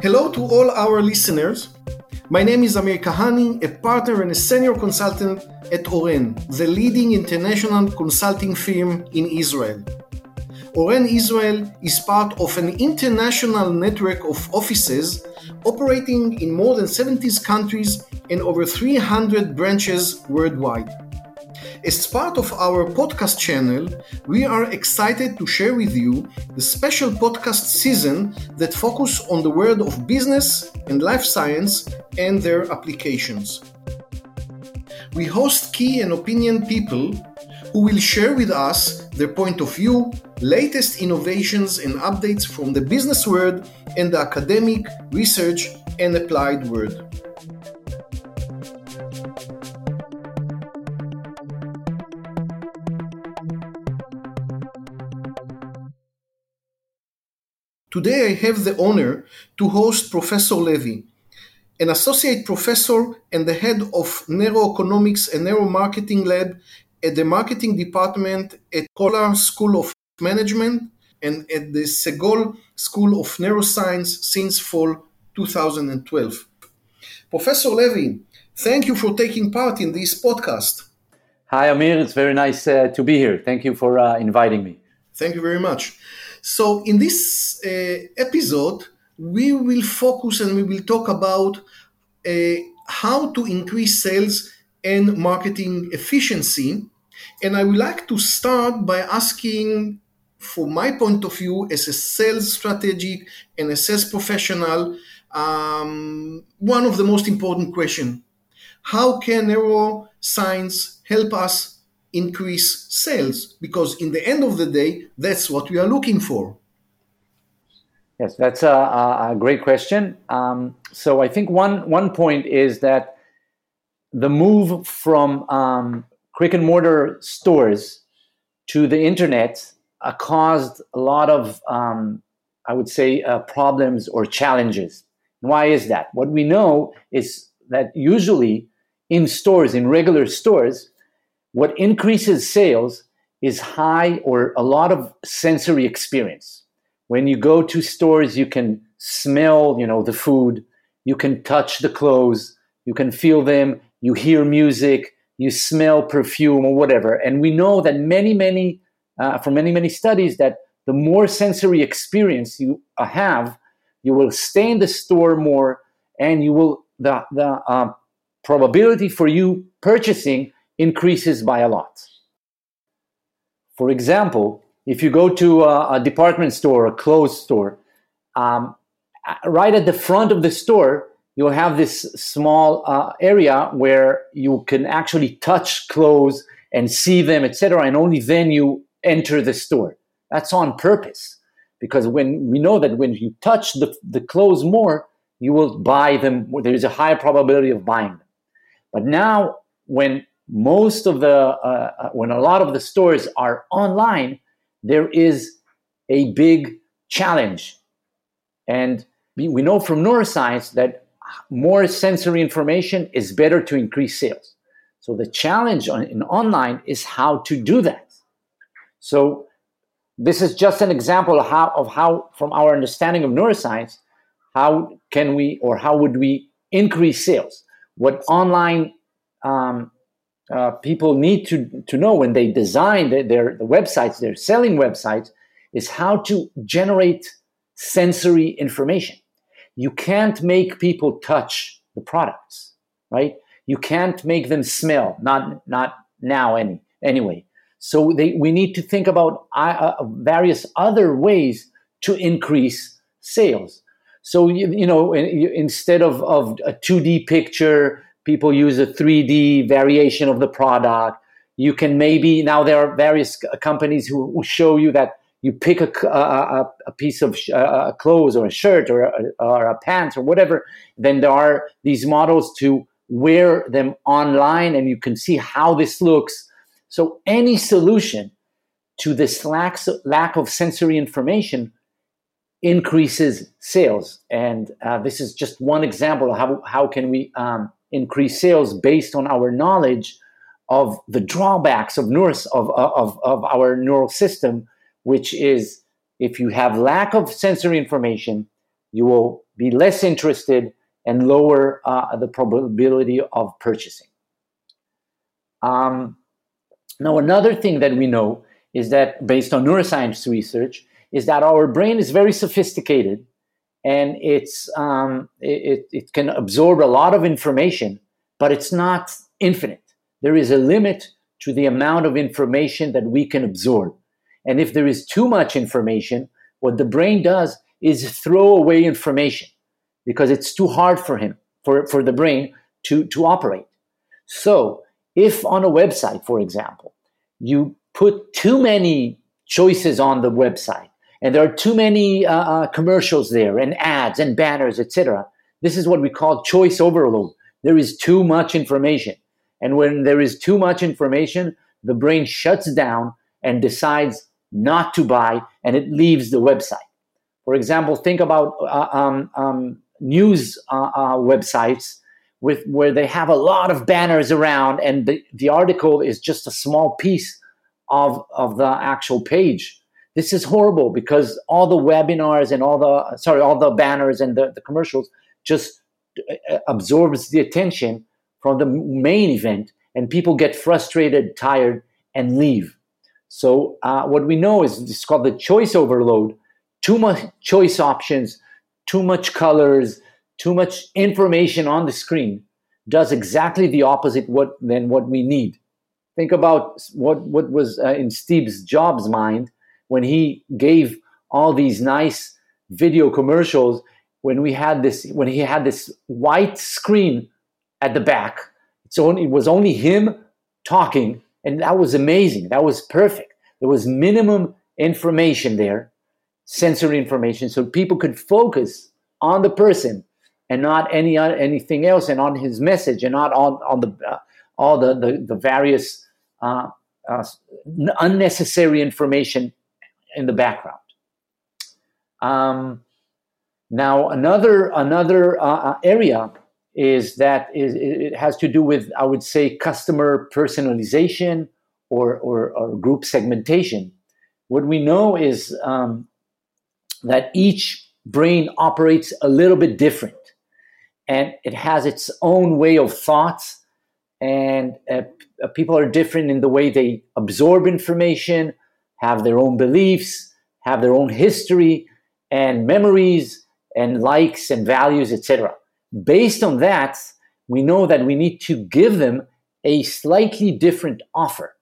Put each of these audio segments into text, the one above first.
Hello to all our listeners. My name is Amir Kahani, a partner and a senior consultant at Oren, the leading international consulting firm in Israel. Oren Israel is part of an international network of offices operating in more than 70 countries and over 300 branches worldwide. As part of our podcast channel, we are excited to share with you the special podcast season that focus on the world of business and life science and their applications. We host key and opinion people who will share with us their point of view, latest innovations and updates from the business world and the academic, research, and applied world. Today I have the honor to host Professor Levy, an associate professor and the head of neuroeconomics and neuromarketing lab at the marketing department at Coller School of Management and at the Sagol School of Neuroscience since fall 2012. Professor Levy, thank you for taking part in this podcast. Hi, Amir. It's very nice uh, to be here. Thank you for uh, inviting me. Thank you very much. So, in this uh, episode, we will focus and we will talk about uh, how to increase sales and marketing efficiency. And I would like to start by asking, from my point of view, as a sales strategic and a sales professional, um, one of the most important questions. How can neuroscience help us increase sales because in the end of the day that's what we are looking for. Yes that's a, a great question. Um, so i think one one point is that the move from um, brick and mortar stores to the internet uh, caused a lot of um, i would say uh, problems or challenges. Why is that? What we know is that usually in stores in regular stores what increases sales is high or a lot of sensory experience. When you go to stores, you can smell, you know, the food, you can touch the clothes, you can feel them, you hear music, you smell perfume or whatever. And we know that many, many, uh, from many, many studies, that the more sensory experience you uh, have, you will stay in the store more, and you will the the uh, probability for you purchasing increases by a lot. For example, if you go to a, a department store, a clothes store, um, right at the front of the store, you'll have this small uh, area where you can actually touch clothes and see them, etc. And only then you enter the store. That's on purpose because when we know that when you touch the, the clothes more, you will buy them. There is a higher probability of buying them. But now, when most of the uh, uh, when a lot of the stores are online there is a big challenge. And we know from neuroscience that more sensory information is better to increase sales. So the challenge on, in online is how to do that. So this is just an example of how, of how from our understanding of neuroscience how can we or how would we increase sales? What online um, uh, people need to, to know when they design their, their the websites, their selling websites, is how to generate sensory information. You can't make people touch the products, right? You can't make them smell, not not now any anyway. So they, we need to think about uh, uh various other ways to increase sales. So you, you know, instead of, of a 2D picture, people use a 3D variation of the product. You can maybe now there are various companies who, who show you that you pick a, a, a piece of uh, clothes or a shirt or a, or a pants or whatever. Then there are these models to wear them online, and you can see how this looks. So any solution to this lack, lack of sensory information increases sales. And uh, this is just one example of how, how can we um, increase sales based on our knowledge of the drawbacks of, neuro, of, of, of our neural system, which is if you have lack of sensory information, you will be less interested and lower uh, the probability of purchasing. Um, now, another thing that we know is that, based on neuroscience research, is that our brain is very sophisticated and it's um, it, it can absorb a lot of information, but it's not infinite. There is a limit to the amount of information that we can absorb. And if there is too much information, what the brain does is throw away information because it's too hard for him, for, for the brain to, to operate. So, if on a website, for example, you put too many choices on the website and there are too many uh, uh, commercials there and ads and banners, etc., this is what we call choice overload. There is too much information. And when there is too much information, the brain shuts down and decides not to buy and it leaves the website. For example, think about uh, um, um, news uh, uh, websites with where they have a lot of banners around, and the, the article is just a small piece of of the actual page. This is horrible because all the webinars and all the sorry, all the banners and the, the commercials just uh, absorbs the attention from the main event, and people get frustrated, tired, and leave. So uh, what we know is it's called the choice overload too much choice options, too much colors, too much information on the screen does exactly the opposite what than what we need. Think about what what was uh, in Steve Jobs' mind when he gave all these nice video commercials when we had this when he had this white screen at the back. Only it was only him talking, and that was amazing. That was perfect. There was minimum information there sensory information so people could focus on the person and not any anything else and on his message and not on on the uh, all the the, the various uh, uh, unnecessary information in the background. Um, now another another uh, uh, area is that is it has to do with I would say customer personalization or or, or group segmentation. What we know is um, that each brain operates a little bit different and it has its own way of thoughts and uh, people are different in the way they absorb information have their own beliefs have their own history and memories and likes and values etc based on that we know that we need to give them a slightly different offer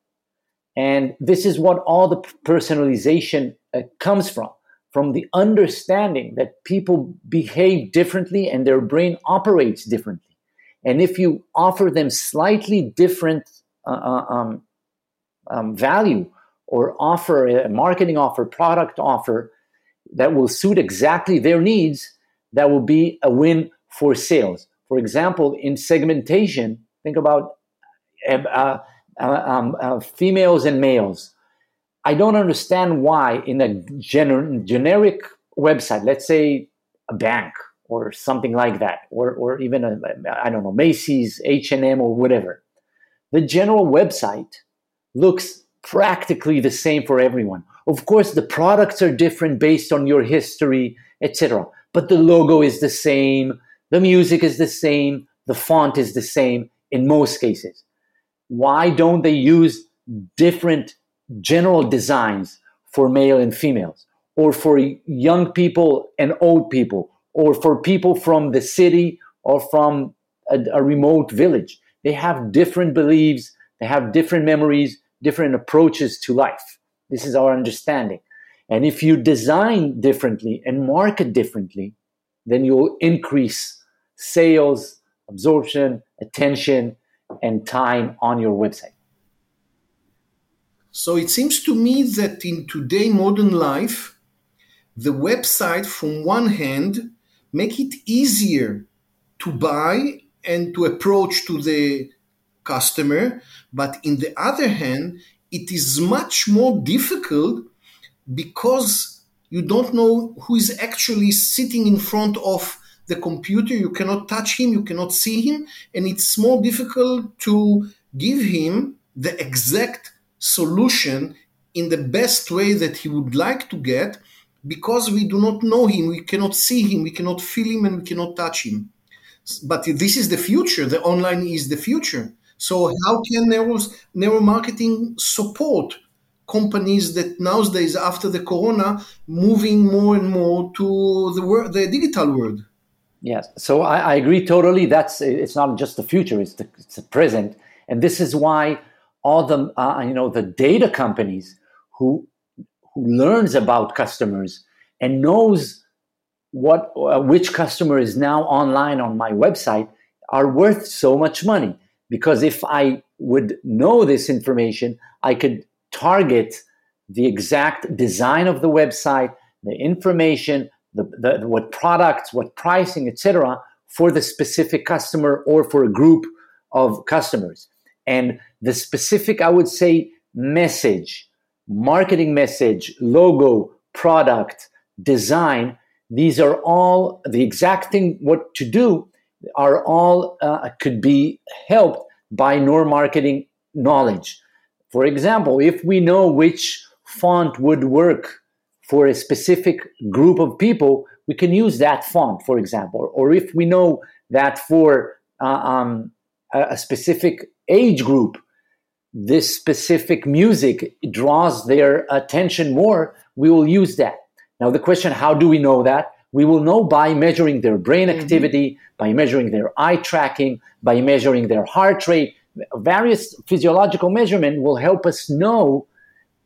and this is what all the personalization uh, comes from from the understanding that people behave differently and their brain operates differently. And if you offer them slightly different uh, uh, um, um, value or offer a marketing offer, product offer that will suit exactly their needs, that will be a win for sales. For example, in segmentation, think about uh, uh, uh um, uh, females and males. I don't understand why in a gener- generic website, let's say a bank or something like that, or, or even I don't know, Macy's, H&M or whatever, the general website looks practically the same for everyone. Of course, the products are different based on your history, etc. But the logo is the same, the music is the same, the font is the same in most cases. Why don't they use different general designs for male and females, or for young people and old people, or for people from the city or from a, a remote village. They have different beliefs, they have different memories, different approaches to life. This is our understanding. And if you design differently and market differently, then you'll increase sales, absorption, attention, and time on your website. So it seems to me that in today modern life, the website from one hand make it easier to buy and to approach to the customer, but in the other hand, it is much more difficult because you don't know who is actually sitting in front of the computer. You cannot touch him, you cannot see him, and it's more difficult to give him the exact solution in the best way that he would like to get because we do not know him, we cannot see him, we cannot feel him, and we cannot touch him. But this is the future. The online is the future. So how can neuromarketing support companies that nowadays, after the corona, moving more and more to the world, the digital world? Yes, so I, I, agree totally. That's it's not just the future; it's the, it's the present, and this is why all the uh, you know the data companies who who learns about customers and knows what uh, which customer is now online on my website are worth so much money because if I would know this information, I could target the exact design of the website, the information, the, the what products, what pricing, etc., for the specific customer or for a group of customers. And the specific, I would say, message, marketing message, logo, product, design, these are all the exact thing what to do are all uh, could be helped by neuromarketing knowledge. For example, if we know which font would work for a specific group of people, we can use that font, for example. Or if we know that for uh, um, a specific age group, this specific music draws their attention more, we will use that. Now, the question how do we know that? We will know by measuring their brain mm-hmm. activity, mm-hmm. by measuring their eye tracking, by measuring their heart rate. Various physiological measurement will help us know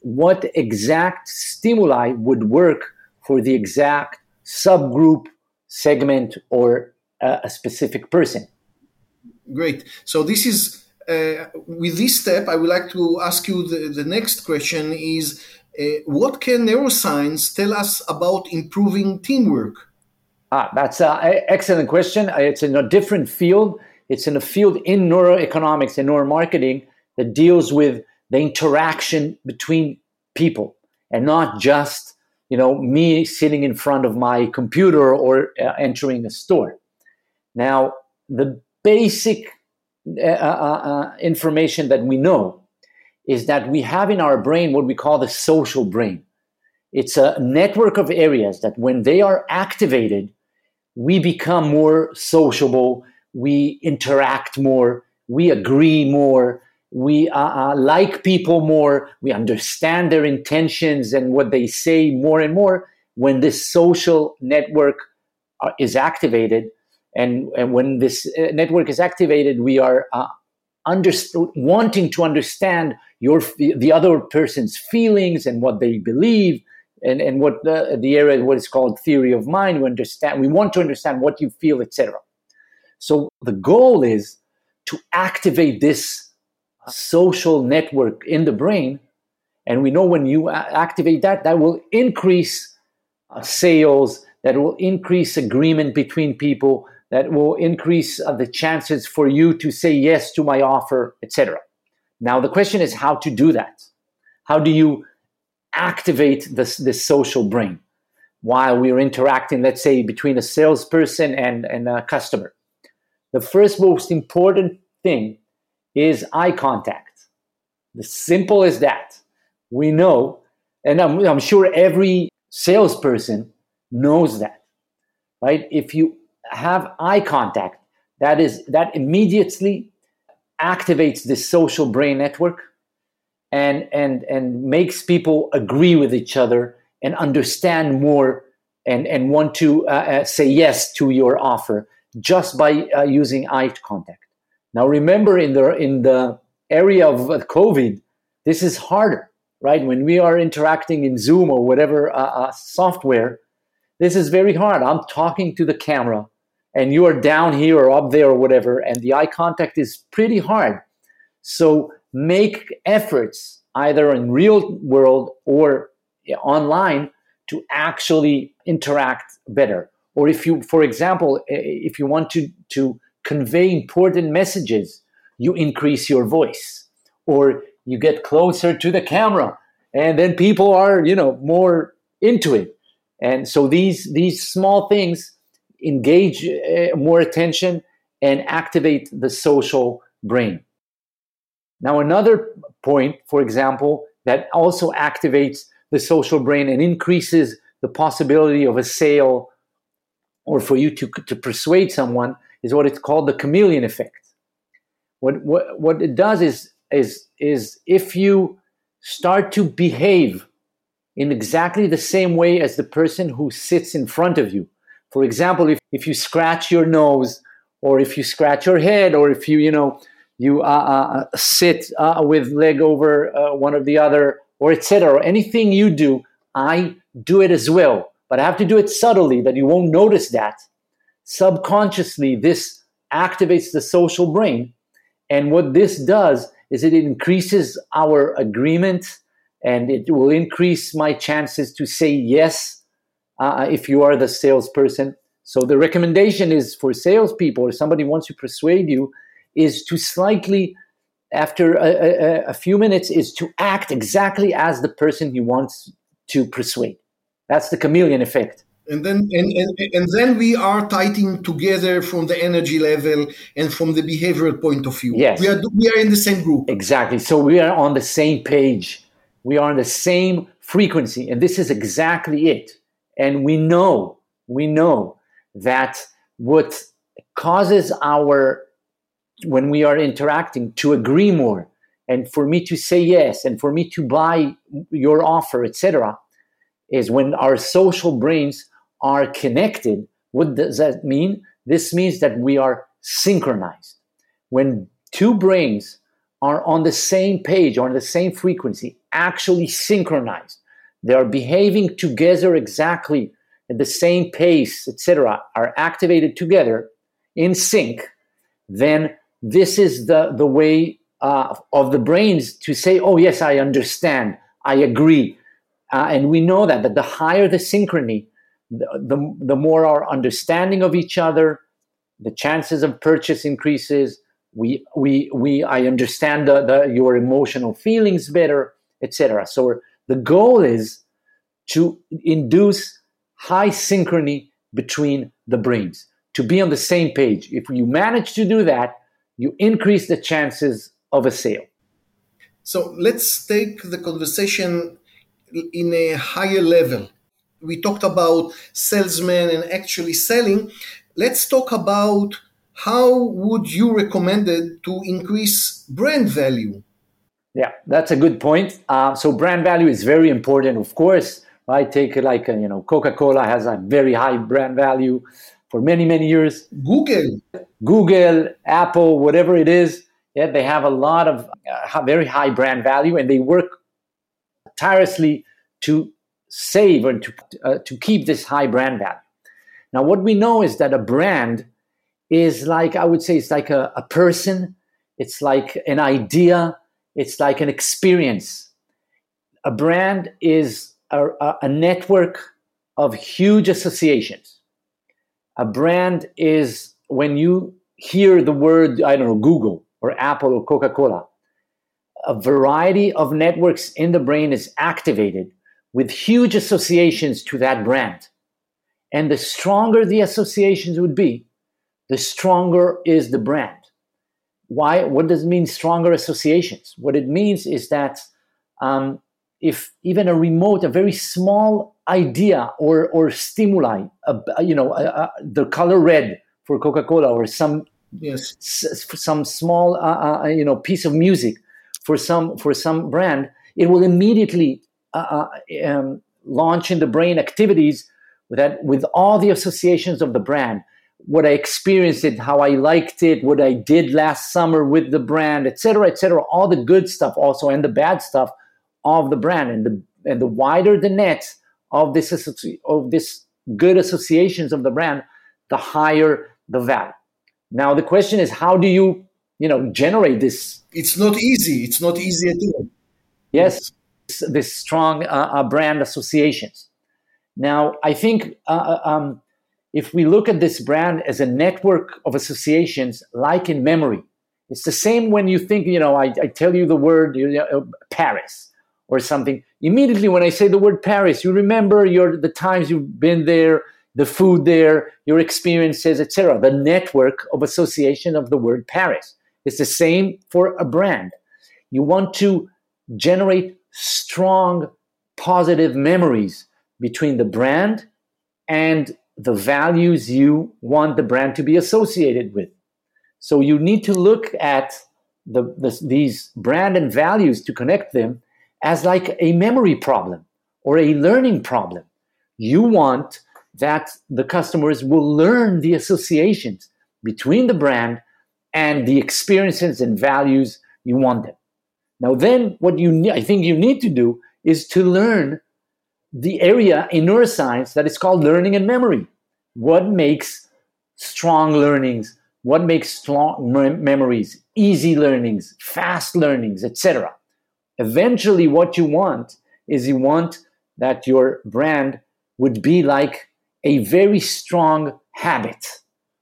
what exact stimuli would work for the exact subgroup, segment, or uh, a specific person. Great. So this is uh, with this step. I would like to ask you the, the next question: Is uh, what can neuroscience tell us about improving teamwork? Ah, that's an excellent question. Uh, it's in a different field. It's in a field in neuroeconomics and neuromarketing that deals with the interaction between people and not just you know me sitting in front of my computer or uh, entering a store. Now, the basic uh, uh, information that we know is that we have in our brain what we call the social brain. It's a network of areas that when they are activated, we become more sociable, we interact more, we agree more, we uh, uh, like people more, we understand their intentions and what they say more and more when this social network uh, is activated. And, and when this uh, network is activated, we are underst- wanting to understand your the other person's feelings and what they believe and, and what the, the area what is called theory of mind. We understand we want to understand what you feel etc so the goal is to activate this social network in the brain. And we know when you activate that that will increase uh, sales that will increase agreement between people that will increase uh, the chances for you to say yes to my offer etc now, the question is how to do that. How do you activate this, this social brain while we're interacting, let's say, between a salesperson and, and a customer? The first most important thing is eye contact. The simple as that. We know, and I'm, I'm sure every salesperson knows that, right? If you have eye contact, that is that immediately activates this social brain network and and and makes people agree with each other and understand more and and want to uh, uh, say yes to your offer just by uh, using eye contact. Now remember in the in the area of covid this is harder right? When we are interacting in zoom or whatever uh, uh, software this is very hard. I'm talking to the camera and you are down here or up there or whatever, and the eye contact is pretty hard. So make efforts either in real world or online to actually interact better. Or if you, for example, if you want to, to convey important messages, you increase your voice or you get closer to the camera and then people are, you know, more into it. And so these, these small things engage uh, more attention and activate the social brain. Now, another point, for example, that also activates the social brain and increases the possibility of a sale or for you to, to persuade someone is what it's called the chameleon effect. What, what, what it does is, is, is if you start to behave in exactly the same way as the person who sits in front of you. For example, if, if you scratch your nose, or if you scratch your head, or if you, you know, you uh, uh, sit uh, with leg over uh, one of the other, or etc., or anything you do, I do it as well. But I have to do it subtly that you won't notice that. Subconsciously, this activates the social brain. And what this does is it increases our agreement and it will increase my chances to say yes uh, if you are the salesperson. So the recommendation is for salespeople or somebody wants to persuade you is to slightly after a, a, a few minutes is to act exactly as the person he wants to persuade. That's the chameleon effect. And then and, and, and then we are tightening together from the energy level and from the behavioral point of view. Yes. We are we are in the same group. Exactly. So we are on the same page. We are on the same frequency and this is exactly it and we know we know that what causes our when we are interacting to agree more and for me to say yes and for me to buy your offer etc is when our social brains are connected. What does that mean? This means that we are synchronized. When two brains are on the same page, on the same frequency, actually synchronized, they are behaving together exactly at the same pace, etc., are activated together in sync, then this is the, the way uh, of the brains to say, oh, yes, I understand, I agree. Uh, and we know that, that the higher the synchrony, the, the, more our understanding of each other, the chances of purchase increases. We, we, we, I understand the, the, your emotional feelings better, etc. So the goal is to induce high synchrony between the brains, to be on the same page. If you manage to do that, you increase the chances of a sale. So let's take the conversation in a higher level we talked about salesmen and actually selling. Let's talk about how would you recommend it to increase brand value? Yeah, that's a good point. Uh, so brand value is very important, of course. Right? Take like uh, you know, Coca-Cola has a very high brand value for many many years. Google, Google, Apple, whatever it is, yeah, they have a lot of uh, very high brand value, and they work tirelessly to save and to, uh, to keep this high brand value. Now, what we know is that a brand is like, I would say, it's like a, a person, it's like an idea, it's like an experience. A brand is a, a network of huge associations. A brand is when you hear the word, I don't know, Google or Apple or Coca Cola, a variety of networks in the brain is activated with huge associations to that brand. And the stronger the associations would be, the stronger is the brand. Why? What does it mean, stronger associations? What it means is that um, if even a remote, a very small idea or, or stimuli, you know, the color red for Coca-Cola or some yes. S- some small, uh, uh, you know, piece of music for some for some brand, it will immediately uh, uh, um, launch in the brain activities that with all the associations of the brand what i experienced it how i liked it what i did last summer with the brand etc etc all the good stuff also and the bad stuff of the brand and the and the wider the net of this of this good associations of the brand the higher the value. Now the question is how do you you know generate this? It's not easy. It's not easy at all. Yes this strong uh, uh, brand associations. Now, I think uh, uh, um, if we look at this brand as a network of associations, like in memory, it's the same when you think, you know, I, I tell you the word you know, Paris or something. Immediately, when I say the word Paris, you remember your the times you've been there, the food there, your experiences, etc. The network of association of the word Paris. It's the same for a brand. You want to generate strong positive memories between the brand and the values you want the brand to be associated with. So you need to look at the, the, these brand and values to connect them as like a memory problem or a learning problem. You want that the customers will learn the associations between the brand and the experiences and values you want them. Now, then, what you I think you need to do is to learn the area in neuroscience that is called learning and memory. What makes strong learnings? What makes strong memories, easy learnings, fast learnings, etc. Eventually, what you want is you want that your brand would be like a very strong habit,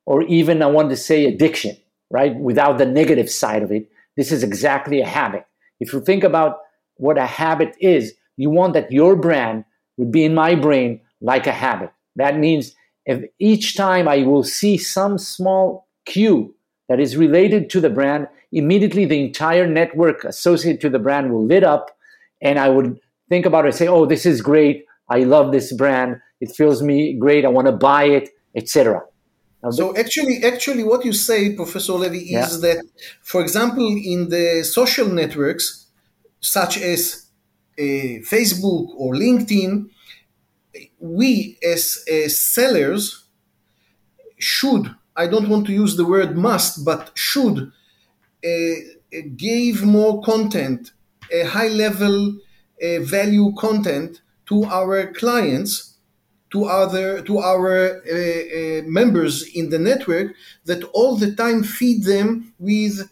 or even I want to say addiction, right? Without the negative side of it. This is exactly a habit. If you think about what a habit is, you want that your brand would be in my brain like a habit. That means if each time I will see some small cue that is related to the brand, immediately the entire network associated to the brand will lit up and I would think about it say, oh, this is great. I love this brand. It feels me great. I want to buy it, etc. So actually, actually, what you say, Professor Levy, is yeah. that, for example, in the social networks such as Facebook or LinkedIn, we as, as sellers should, I don't want to use the word must, but should uh, give more content, a high level uh, value content to our clients to other to our uh, uh, members in the network that all the time feed them with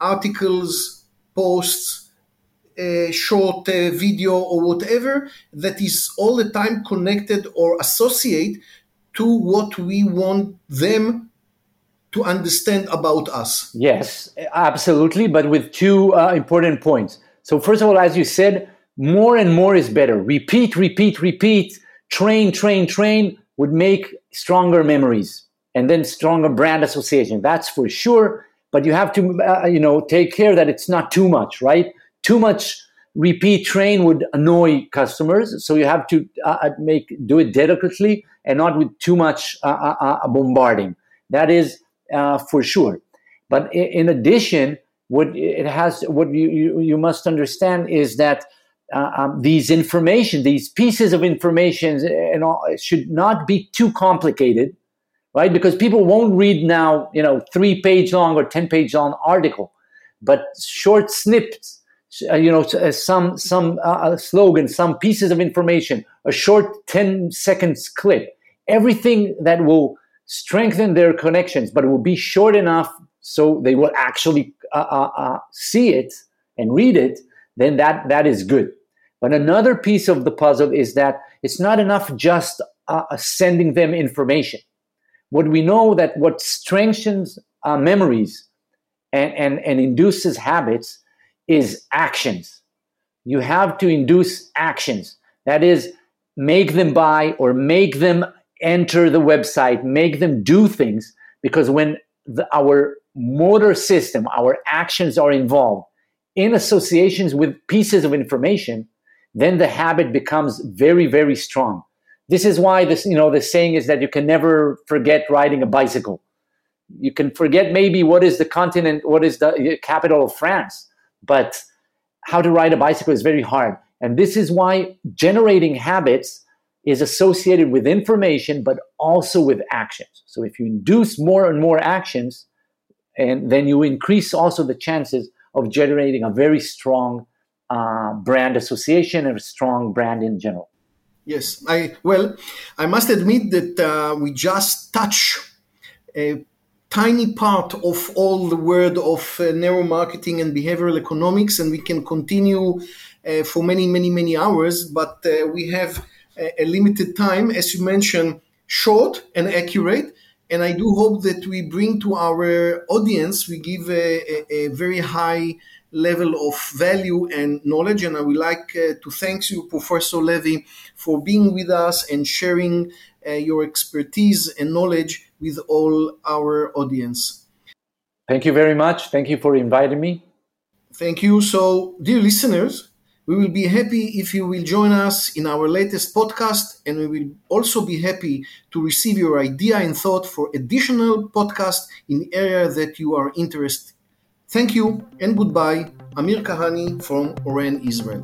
articles posts uh, short uh, video or whatever that is all the time connected or associate to what we want them to understand about us yes absolutely but with two uh, important points so first of all as you said more and more is better repeat repeat repeat train, train, train would make stronger memories and then stronger brand association. That's for sure. But you have to, uh, you know, take care that it's not too much, right? Too much repeat train would annoy customers. So you have to uh, uh make do it delicately and not with too much uh, uh, uh bombarding. That is for sure. But in, addition, what it has, what you, you, you must understand is that uh, um, these information, these pieces of information, and all, should not be too complicated, right? Because people won't read now, you know, three page long or ten page long article, but short snippets, uh, you know, uh, some some uh, uh, slogan, some pieces of information, a short ten seconds clip, everything that will strengthen their connections, but it will be short enough so they will actually uh, see it and read it then that that is good. But another piece of the puzzle is that it's not enough just uh, uh, sending them information. What we know that what strengthens uh, memories and, and, and induces habits is actions. You have to induce actions. That is, make them buy or make them enter the website, make them do things. Because when the, our motor system, our actions are involved, in associations with pieces of information, then the habit becomes very, very strong. This is why this, you know, the saying is that you can never forget riding a bicycle. You can forget maybe what is the continent, what is the uh, capital of France, but how to ride a bicycle is very hard. And this is why generating habits is associated with information, but also with actions. So if you induce more and more actions, and then you increase also the chances of generating a very strong uh, brand association and a strong brand in general. Yes, I well, I must admit that uh, we just touch a tiny part of all the world of uh, neuromarketing and behavioral economics, and we can continue uh, for many, many, many hours. But uh, we have a, a limited time, as you mentioned, short and accurate and I do hope that we bring to our audience, we give a, a, a very high level of value and knowledge. And I would like uh, to thank you, Professor Levy, for being with us and sharing uh, your expertise and knowledge with all our audience. Thank you very much. Thank you for inviting me. Thank you. So, dear listeners, We will be happy if you will join us in our latest podcast, and we will also be happy to receive your idea and thought for additional podcasts in the area that you are interested. Thank you and goodbye. Amir Kahani from Oren, Israel.